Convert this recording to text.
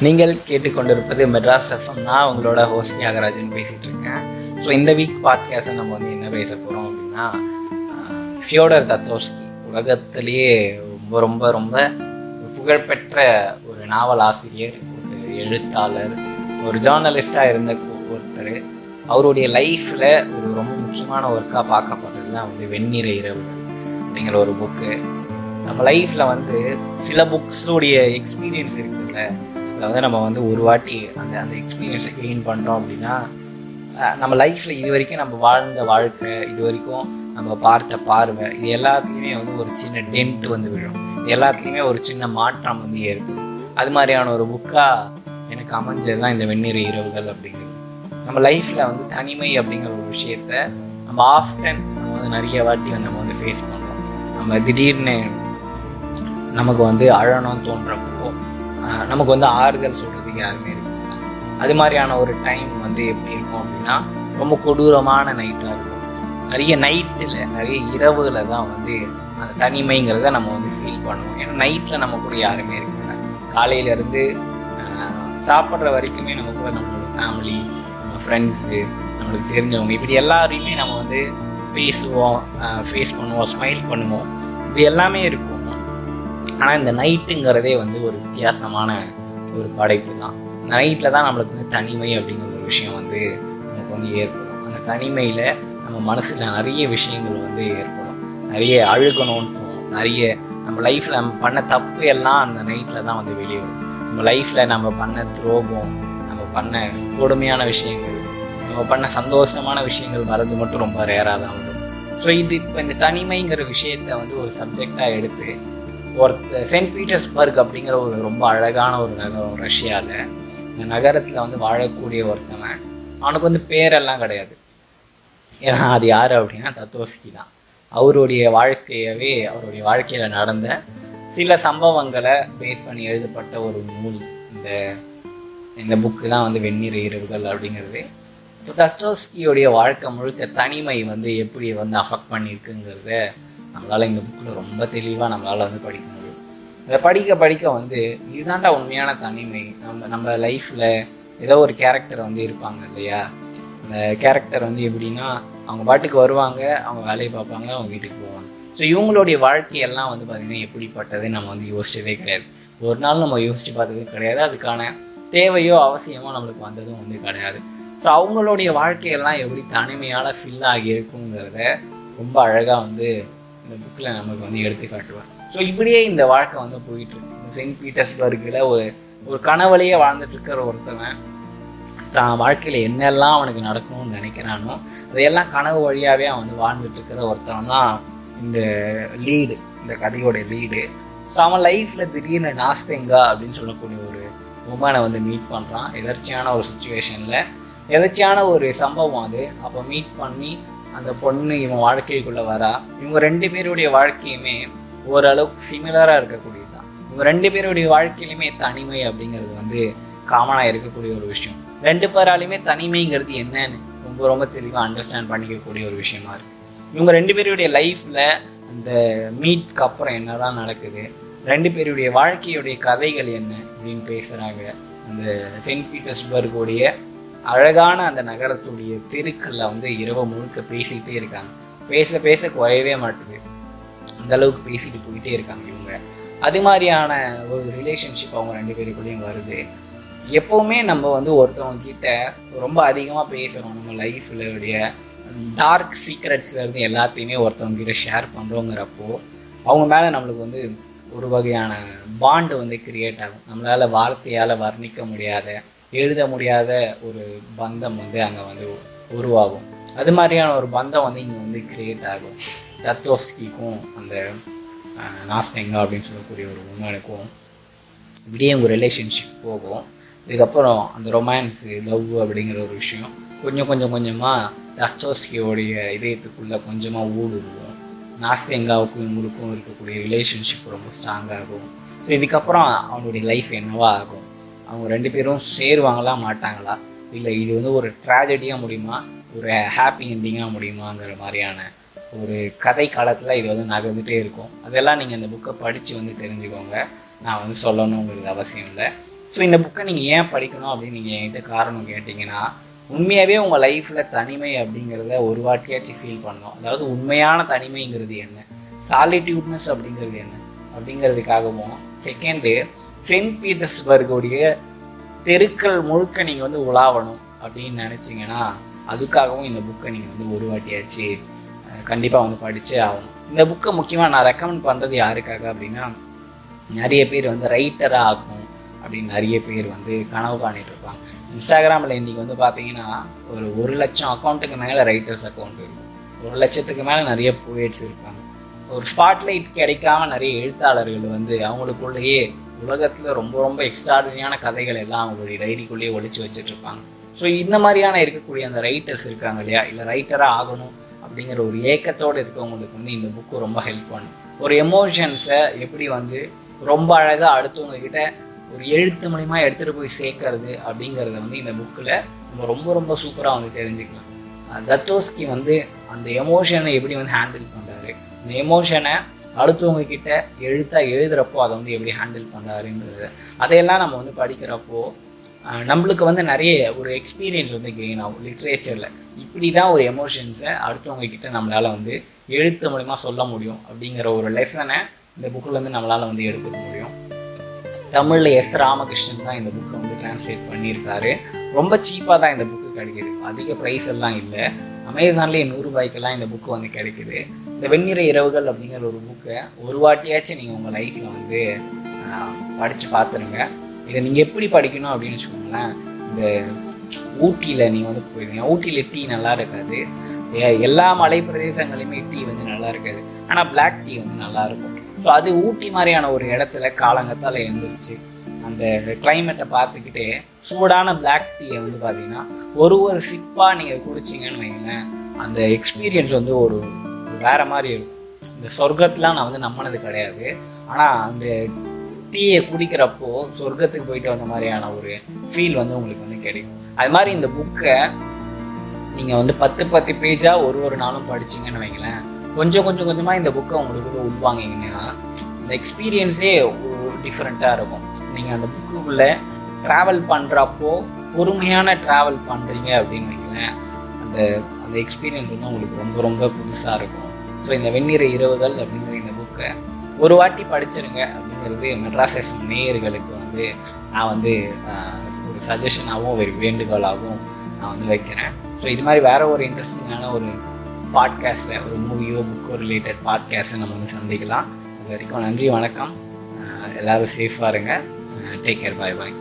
நீங்கள் கேட்டுக்கொண்டிருப்பது மெட்ராஸ் எஃப்எம். நான் உங்களோட ஹோஸ்ட் தியாகராஜன் பேசிகிட்டு இருக்கேன் ஸோ இந்த வீக் பாட்காஸ்ட்டை நம்ம வந்து என்ன பேச போகிறோம் அப்படின்னா ஃபியோடர் தத்தோஸ்கி உலகத்திலேயே ரொம்ப ரொம்ப ரொம்ப புகழ்பெற்ற ஒரு நாவல் ஆசிரியர் ஒரு எழுத்தாளர் ஒரு ஜேர்னலிஸ்டாக இருந்த ஒருத்தர். அவருடைய லைஃப்பில் ஒரு ரொம்ப முக்கியமான ஒர்க்காக பார்க்கப்பட்டது தான் வந்து வெண்ணிற இரவு அப்படிங்கிற ஒரு புக்கு நம்ம லைஃப்பில் வந்து சில புக்ஸுடைய எக்ஸ்பீரியன்ஸ் இருக்குல்ல அதை வந்து நம்ம வந்து ஒரு வாட்டி அந்த அந்த எக்ஸ்பீரியன்ஸை கெயின் பண்ணுறோம் அப்படின்னா நம்ம லைஃப்பில் இது வரைக்கும் நம்ம வாழ்ந்த வாழ்க்கை இது வரைக்கும் நம்ம பார்த்த பார்வை இது எல்லாத்துலேயுமே வந்து ஒரு சின்ன டென்ட் வந்து விழும். எல்லாத்துலேயுமே ஒரு சின்ன மாற்றம் வந்து ஏற்படும். அது மாதிரியான ஒரு புக்காக எனக்கு அமைஞ்சது தான் இந்த வெண்ணிற இரவுகள் அப்படிங்கிறது. நம்ம லைஃப்பில் வந்து தனிமை அப்படிங்கிற ஒரு விஷயத்த நம்ம ஆஃப்டன் நம்ம வந்து நிறைய வாட்டி வந்து நம்ம வந்து ஃபேஸ் பண்ணுறோம் நம்ம திடீர்னு நமக்கு வந்து அழணும்னு தோன்றப்போ நமக்கு வந்து ஆறுதல் சொல்கிறதுக்கு யாருமே இருக்கு அது மாதிரியான ஒரு டைம் வந்து எப்படி இருக்கும் அப்படின்னா ரொம்ப கொடூரமான நைட்டாக இருக்கும். நிறைய நைட்டில் நிறைய இரவுல தான் வந்து அந்த தனிமைங்கிறத நம்ம வந்து ஃபீல் பண்ணுவோம். ஏன்னா நைட்டில் நம்ம கூட யாருமே இருக்காங்க. காலையிலேருந்து சாப்பிட்ற வரைக்குமே நம்ம கூட நம்மளோட ஃபேமிலி நம்ம ஃப்ரெண்ட்ஸு நம்மளுக்கு தெரிஞ்சவங்க இப்படி எல்லாரையுமே நம்ம வந்து பேசுவோம் ஃபேஸ் பண்ணுவோம் ஸ்மைல் பண்ணுவோம். இப்படி எல்லாமே இருக்கும். ஆனால் இந்த நைட்டுங்கிறதே வந்து ஒரு வித்தியாசமான ஒரு படைப்பு தான். நைட்டில் தான் நம்மளுக்கு வந்து தனிமை அப்படிங்கிற ஒரு விஷயம் வந்து நமக்கு வந்து ஏற்படும். அந்த தனிமையில் நம்ம மனசில் நிறைய விஷயங்கள் வந்து ஏற்படும். நிறைய அழுகணும்னு தோணும் நிறைய நம்ம லைஃப்பில் நம்ம பண்ண தப்பு எல்லாம் அந்த நைட்டில் தான் வந்து வெளியே வரும் நம்ம லைஃப்பில் நம்ம பண்ண துரோகம் நம்ம பண்ண கொடுமையான விஷயங்கள் நம்ம பண்ண சந்தோஷமான விஷயங்கள் வர்றது மட்டும் ரொம்ப ரேராக தான் வரும். ஸோ இது இப்போ இந்த தனிமைங்கிற விஷயத்த வந்து ஒரு சப்ஜெக்டாக எடுத்து ஒருத்தர் சென்ட் பீட்டர்ஸ்பர்க் அப்படிங்கிற ஒரு ரொம்ப அழகான ஒரு நகரம் ரஷ்யாவில் இந்த நகரத்தில் வந்து வாழக்கூடிய ஒருத்தவன். அவனுக்கு வந்து பேரெல்லாம் கிடையாது. ஏன்னா அது யார் அப்படின்னா தத்தோஸ்கி தான். அவருடைய வாழ்க்கையவே அவருடைய வாழ்க்கையில் நடந்த சில சம்பவங்களை பேஸ் பண்ணி எழுதப்பட்ட ஒரு நூல். இந்த இந்த புக்கு தான் வந்து வெந்நீர் இரவுகள் அப்படிங்கிறது. இப்போ தஸ்டோஸ்கியோடைய வாழ்க்கை முழுக்க தனிமை வந்து எப்படி வந்து அஃபெக்ட் பண்ணியிருக்குங்கிறத நம்மளால் இந்த புக்கில் ரொம்ப தெளிவாக நம்மளால் வந்து படிக்க முடியும். இதை படிக்க படிக்க வந்து இதுதான்டா உண்மையான தனிமை. நம்ம நம்ம லைஃப்பில் ஏதோ ஒரு கேரக்டர் வந்து இருப்பாங்க இல்லையா? அந்த கேரக்டர் வந்து எப்படின்னா அவங்க பாட்டுக்கு வருவாங்க அவங்க வேலையை பார்ப்பாங்க அவங்க வீட்டுக்கு போவாங்க. ஸோ இவங்களுடைய வாழ்க்கையெல்லாம் வந்து பார்த்திங்கன்னா எப்படிப்பட்டது நம்ம வந்து யோசிச்சதே கிடையாது. ஒரு நாள் நம்ம யோசித்து பார்த்தது கிடையாது. அதுக்கான தேவையோ அவசியமோ நம்மளுக்கு வந்ததும் வந்து கிடையாது. ஸோ அவங்களுடைய வாழ்க்கையெல்லாம் எப்படி தனிமையால் ஃபில் ஆகியிருக்குங்கிறத ரொம்ப அழகாக வந்து இந்த புக்கில் நமக்கு வந்து எடுத்து காட்டுவார் ஸோ இப்படியே இந்த வாழ்க்கை வந்து போயிட்டு இருக்கு செயின்ட் பீட்டர்ஸ்பர்கில் ஒரு ஒரு கனவுலையே வாழ்ந்துட்டு இருக்கிற ஒருத்தவன் தான் வாழ்க்கையில் என்னெல்லாம் அவனுக்கு நடக்கணும்னு நினைக்கிறானோ அதையெல்லாம் கனவு வழியாகவே அவன் வந்து வாழ்ந்துட்டு இருக்கிற ஒருத்தவன் தான் இந்த லீடு இந்த கதையோட லீடு ஸோ அவன் லைஃப்பில் திடீர்னு நாஸ்தெங்கா அப்படின்னு சொல்லக்கூடிய ஒரு உமனை வந்து மீட் பண்ணுறான் எதர்ச்சியான ஒரு சுச்சுவேஷனில் எதர்ச்சியான ஒரு சம்பவம் அது. அப்போ மீட் பண்ணி அந்த பொண்ணு இவன் வாழ்க்கைக்குள்ளே வரா. இவங்க ரெண்டு பேருடைய வாழ்க்கையுமே ஓரளவுக்கு சிமிலராக இருக்கக்கூடியது தான் இவங்க ரெண்டு பேருடைய வாழ்க்கையிலுமே தனிமை அப்படிங்கிறது வந்து காமனாக இருக்கக்கூடிய ஒரு விஷயம். ரெண்டு பேராலையுமே தனிமைங்கிறது என்னன்னு ரொம்ப ரொம்ப தெளிவாக அண்டர்ஸ்டாண்ட் பண்ணிக்கக்கூடிய ஒரு விஷயமா இருக்கு. இவங்க ரெண்டு பேருடைய லைஃப்பில் அந்த மீட்க்கு அப்புறம் என்ன தான் நடக்குது? ரெண்டு பேருடைய வாழ்க்கையுடைய கதைகள் என்ன அப்படின்னு பேசுகிறாங்க அந்த செயின்ட் பீட்டர்ஸ்பர்குடைய அழகான அந்த நகரத்துடைய தெருக்களில் வந்து இரவு முழுக்க பேசிக்கிட்டே இருக்காங்க. பேச பேச குறையவே மாட்டுது. அந்த அளவுக்கு பேசிட்டு போயிட்டே இருக்காங்க இவங்க. அது மாதிரியான ஒரு ரிலேஷன்ஷிப் அவங்க ரெண்டு பேருக்குள்ளேயும் வருது. எப்போவுமே நம்ம வந்து ஒருத்தவங்க கிட்ட ரொம்ப அதிகமாக பேசுகிறோம் நம்ம லைஃப்பில் உடைய டார்க் சீக்ரெட்ஸ் இருந்து எல்லாத்தையுமே ஒருத்தவங்க கிட்ட ஷேர் பண்ணுறோங்கிறப்போ அவங்க மேலே நம்மளுக்கு வந்து ஒரு வகையான பாண்டு வந்து கிரியேட் ஆகும். நம்மளால் வார்த்தையால் வர்ணிக்க முடியாத எழுத முடியாத ஒரு பந்தம் வந்து அங்கே வந்து உருவாகும். அது மாதிரியான ஒரு பந்தம் வந்து இங்கே வந்து கிரியேட் ஆகும். தத்தோஸ்கிக்கும் அந்த நாஸ்தெங்கா அப்படின்னு சொல்லக்கூடிய ஒரு உமனுக்கும் இப்படியே உங்கள் ரிலேஷன்ஷிப் போகும். இதுக்கப்புறம் அந்த ரொமான்ஸு லவ் அப்படிங்கிற ஒரு விஷயம் கொஞ்சம் கொஞ்சம் கொஞ்சமாக தஸ்தோஸ்கியோடைய இதயத்துக்குள்ளே கொஞ்சமாக ஊடுருவோம். நாஸ்தெங்காவுக்கும் இவங்களுக்கும் இருக்கக்கூடிய ரிலேஷன்ஷிப் ரொம்ப ஸ்ட்ராங்காகும் ஸோ இதுக்கப்புறம் அவனுடைய லைஃப் என்னவா ஆகும்? அவங்க ரெண்டு பேரும் சேருவாங்களா மாட்டாங்களா? இல்லை இது வந்து ஒரு ட்ராஜடியாக முடியுமா? ஒரு ஹாப்பி என்டிங்காக முடியுமாங்கிற மாதிரியான ஒரு கதை காலத்தில் இது வந்து நகர்ந்துகிட்டே இருக்கும். அதெல்லாம் நீங்கள் இந்த புக்கை படித்து வந்து தெரிஞ்சுக்கோங்க. நான் வந்து சொல்லணுங்கிறது அவசியம் இல்லை. ஸோ இந்த புக்கை நீங்கள் ஏன் படிக்கணும் அப்படின்னு நீங்கள் என்கிட்ட காரணம் கேட்டிங்கன்னா உண்மையாகவே உங்கள் லைஃப்பில் தனிமை அப்படிங்கிறத ஒரு வாட்டியாச்சும் ஃபீல் பண்ணணும். அதாவது உண்மையான தனிமைங்கிறது என்ன? சாலிட்யூட்னஸ் அப்படிங்கிறது என்ன? அப்படிங்கிறதுக்காகவும் செகண்டு சென்ட் பீட்டர்ஸ்பர்குடைய தெருக்கள் முழுக்க நீங்கள் வந்து உலாவணும் அப்படின்னு நினச்சிங்கன்னா அதுக்காகவும் இந்த புக்கை நீங்கள் வந்து ஒரு வாட்டியாச்சு கண்டிப்பாக வந்து படித்தே ஆகணும். இந்த புக்கை முக்கியமாக நான் ரெக்கமெண்ட் பண்ணுறது யாருக்காக அப்படின்னா நிறைய பேர் வந்து ரைட்டராக ஆகணும் அப்படின்னு நிறைய பேர் வந்து கனவு காணிட்டு இருப்பாங்க. இன்ஸ்டாகிராமில் இன்றைக்கி வந்து பார்த்தீங்கன்னா ஒரு ஒரு லட்சம் அக்கௌண்ட்டுக்கு மேலே ரைட்டர்ஸ் அக்கௌண்ட் இருக்கும் ஒரு லட்சத்துக்கு மேலே நிறைய போயிட்ஸ் இருப்பாங்க. ஒரு ஸ்பாட்லைட் கிடைக்காம நிறைய எழுத்தாளர்கள் வந்து அவங்களுக்குள்ளேயே உலகத்தில் ரொம்ப ரொம்ப எக்ஸ்ட்ராடினியான கதைகள் எல்லாம் அவங்களுடைய டைரிக்குள்ளேயே ஒழிச்சு வச்சுட்டு இருப்பாங்க ஸோ இந்த மாதிரியான இருக்கக்கூடிய அந்த ரைட்டர்ஸ் இருக்காங்க இல்லையா? இல்லை ரைட்டராக ஆகணும் அப்படிங்கிற ஒரு ஏக்கத்தோடு இருக்கவங்களுக்கு வந்து இந்த புக்கு ரொம்ப ஹெல்ப் பண்ணும். ஒரு எமோஷன்ஸை எப்படி வந்து ரொம்ப அழகாக அடுத்தவங்கக்கிட்ட ஒரு எழுத்து மூலிமா எடுத்துகிட்டு போய் சேர்க்கறது அப்படிங்கிறத வந்து இந்த புக்கில் நம்ம ரொம்ப ரொம்ப சூப்பராக வந்து தெரிஞ்சுக்கலாம். தத்தோஸ்கி வந்து அந்த எமோஷனை எப்படி வந்து ஹேண்டில் பண்ணுறாரு இந்த எமோஷனை அடுத்தவங்க கிட்ட எழுத்தா எழுதுறப்போ அதை வந்து எப்படி ஹேண்டில் பண்ணாருங்கிறது. அதையெல்லாம் நம்ம வந்து படிக்கிறப்போ நம்மளுக்கு வந்து நிறைய ஒரு எக்ஸ்பீரியன்ஸ் வந்து கெயின் ஆகும் லிட்ரேச்சரில் இப்படி தான் ஒரு எமோஷன்ஸை அடுத்தவங்க கிட்ட நம்மளால் வந்து எழுத்து மூலிமா சொல்ல முடியும் அப்படிங்கிற ஒரு லெசனை இந்த புக்கில் வந்து நம்மளால் வந்து எடுத்துக்க முடியும். தமிழில் எஸ் ராமகிருஷ்ணன் தான் இந்த புக்கை வந்து டிரான்ஸ்லேட் பண்ணியிருக்காரு. ரொம்ப சீப்பாக தான் இந்த புக்கு கிடைக்கிது. அதிக ப்ரைஸ் எல்லாம் இல்லை. அமேசான்லேயே நூறுரூபாய்க்கெல்லாம் இந்த புக்கு வந்து கிடைக்கிது. இந்த வெண்ணிற இரவுகள் அப்படிங்கிற ஒரு புக்கை ஒரு வாட்டியாச்சும் நீங்கள் உங்கள் லைஃப்பில் வந்து படித்து பார்த்துருங்க இதை நீங்கள் எப்படி படிக்கணும் அப்படின்னு வச்சுக்கோங்களேன். இந்த ஊட்டியில் நீங்கள் வந்து போயிருந்தீங்க. ஊட்டியில் டீ நல்லா இருக்காது. எல்லா மலை பிரதேசங்களையுமே டீ வந்து நல்லா இருக்காது. ஆனால் பிளாக் டீ வந்து நல்லா இருக்கும். ஸோ அது ஊட்டி மாதிரியான ஒரு இடத்துல காலங்கத்தால் எழுந்துருச்சு. அந்த கிளைமேட்டை பார்த்துக்கிட்டே சூடான பிளாக் டீயை வந்து பார்த்தீங்கன்னா ஒரு ஒரு சிப்பாக நீங்கள் குடிச்சிங்கன்னு வைங்களேன் அந்த எக்ஸ்பீரியன்ஸ் வந்து ஒரு வேற மாதிரி இருக்கும். இந்த சொர்க்கத்தெலாம் நான் வந்து நம்பினது கிடையாது. ஆனால் அந்த டீயை குடிக்கிறப்போ சொர்க்கத்துக்கு போயிட்டு வந்த மாதிரியான ஒரு ஃபீல் வந்து உங்களுக்கு வந்து கிடைக்கும். அது மாதிரி இந்த புக்கை நீங்கள் வந்து பத்து பத்து பேஜாக ஒரு ஒரு நாளும் படிச்சிங்கன்னு வைங்களேன். கொஞ்சம் கொஞ்சம் கொஞ்சமாக இந்த புக்கை உங்களுக்கு உள்வாங்கிங்கன்னா இந்த எக்ஸ்பீரியன்ஸே ஒரு டிஃப்ரெண்ட்டாக இருக்கும். நீங்கள் அந்த புக்குக்குள்ளே ட்ராவல் பண்ணுறப்போ பொறுமையான ட்ராவல் பண்ணுறீங்க அப்படின்னு வைங்களேன். அந்த அந்த எக்ஸ்பீரியன்ஸ் வந்து உங்களுக்கு ரொம்ப ரொம்ப புதுசாக இருக்கும். ஸோ இந்த வெந்நீர இரவுகள் அப்படிங்கிற இந்த புக்கை ஒரு வாட்டி படிச்சிருங்க அப்படிங்கிறது மெட்ராஸ் எஃப்எம் நேயர்களுக்கு வந்து நான் வந்து ஒரு சஜஷனாகவும் ஒரு வேண்டுகோளாகவும் நான் வந்து வைக்கிறேன். ஸோ இது மாதிரி வேற ஒரு இன்ட்ரெஸ்டிங்கான ஒரு பாட்காஸ்ட்டில் ஒரு மூவியோ புக்கோ ரிலேட்டட் பாட்காஸ்ட்டை நம்ம வந்து சந்திக்கலாம். அது வரைக்கும் நன்றி வணக்கம். எல்லோரும் சேஃபாக இருங்க. டேக் கேர் பாய் பாய்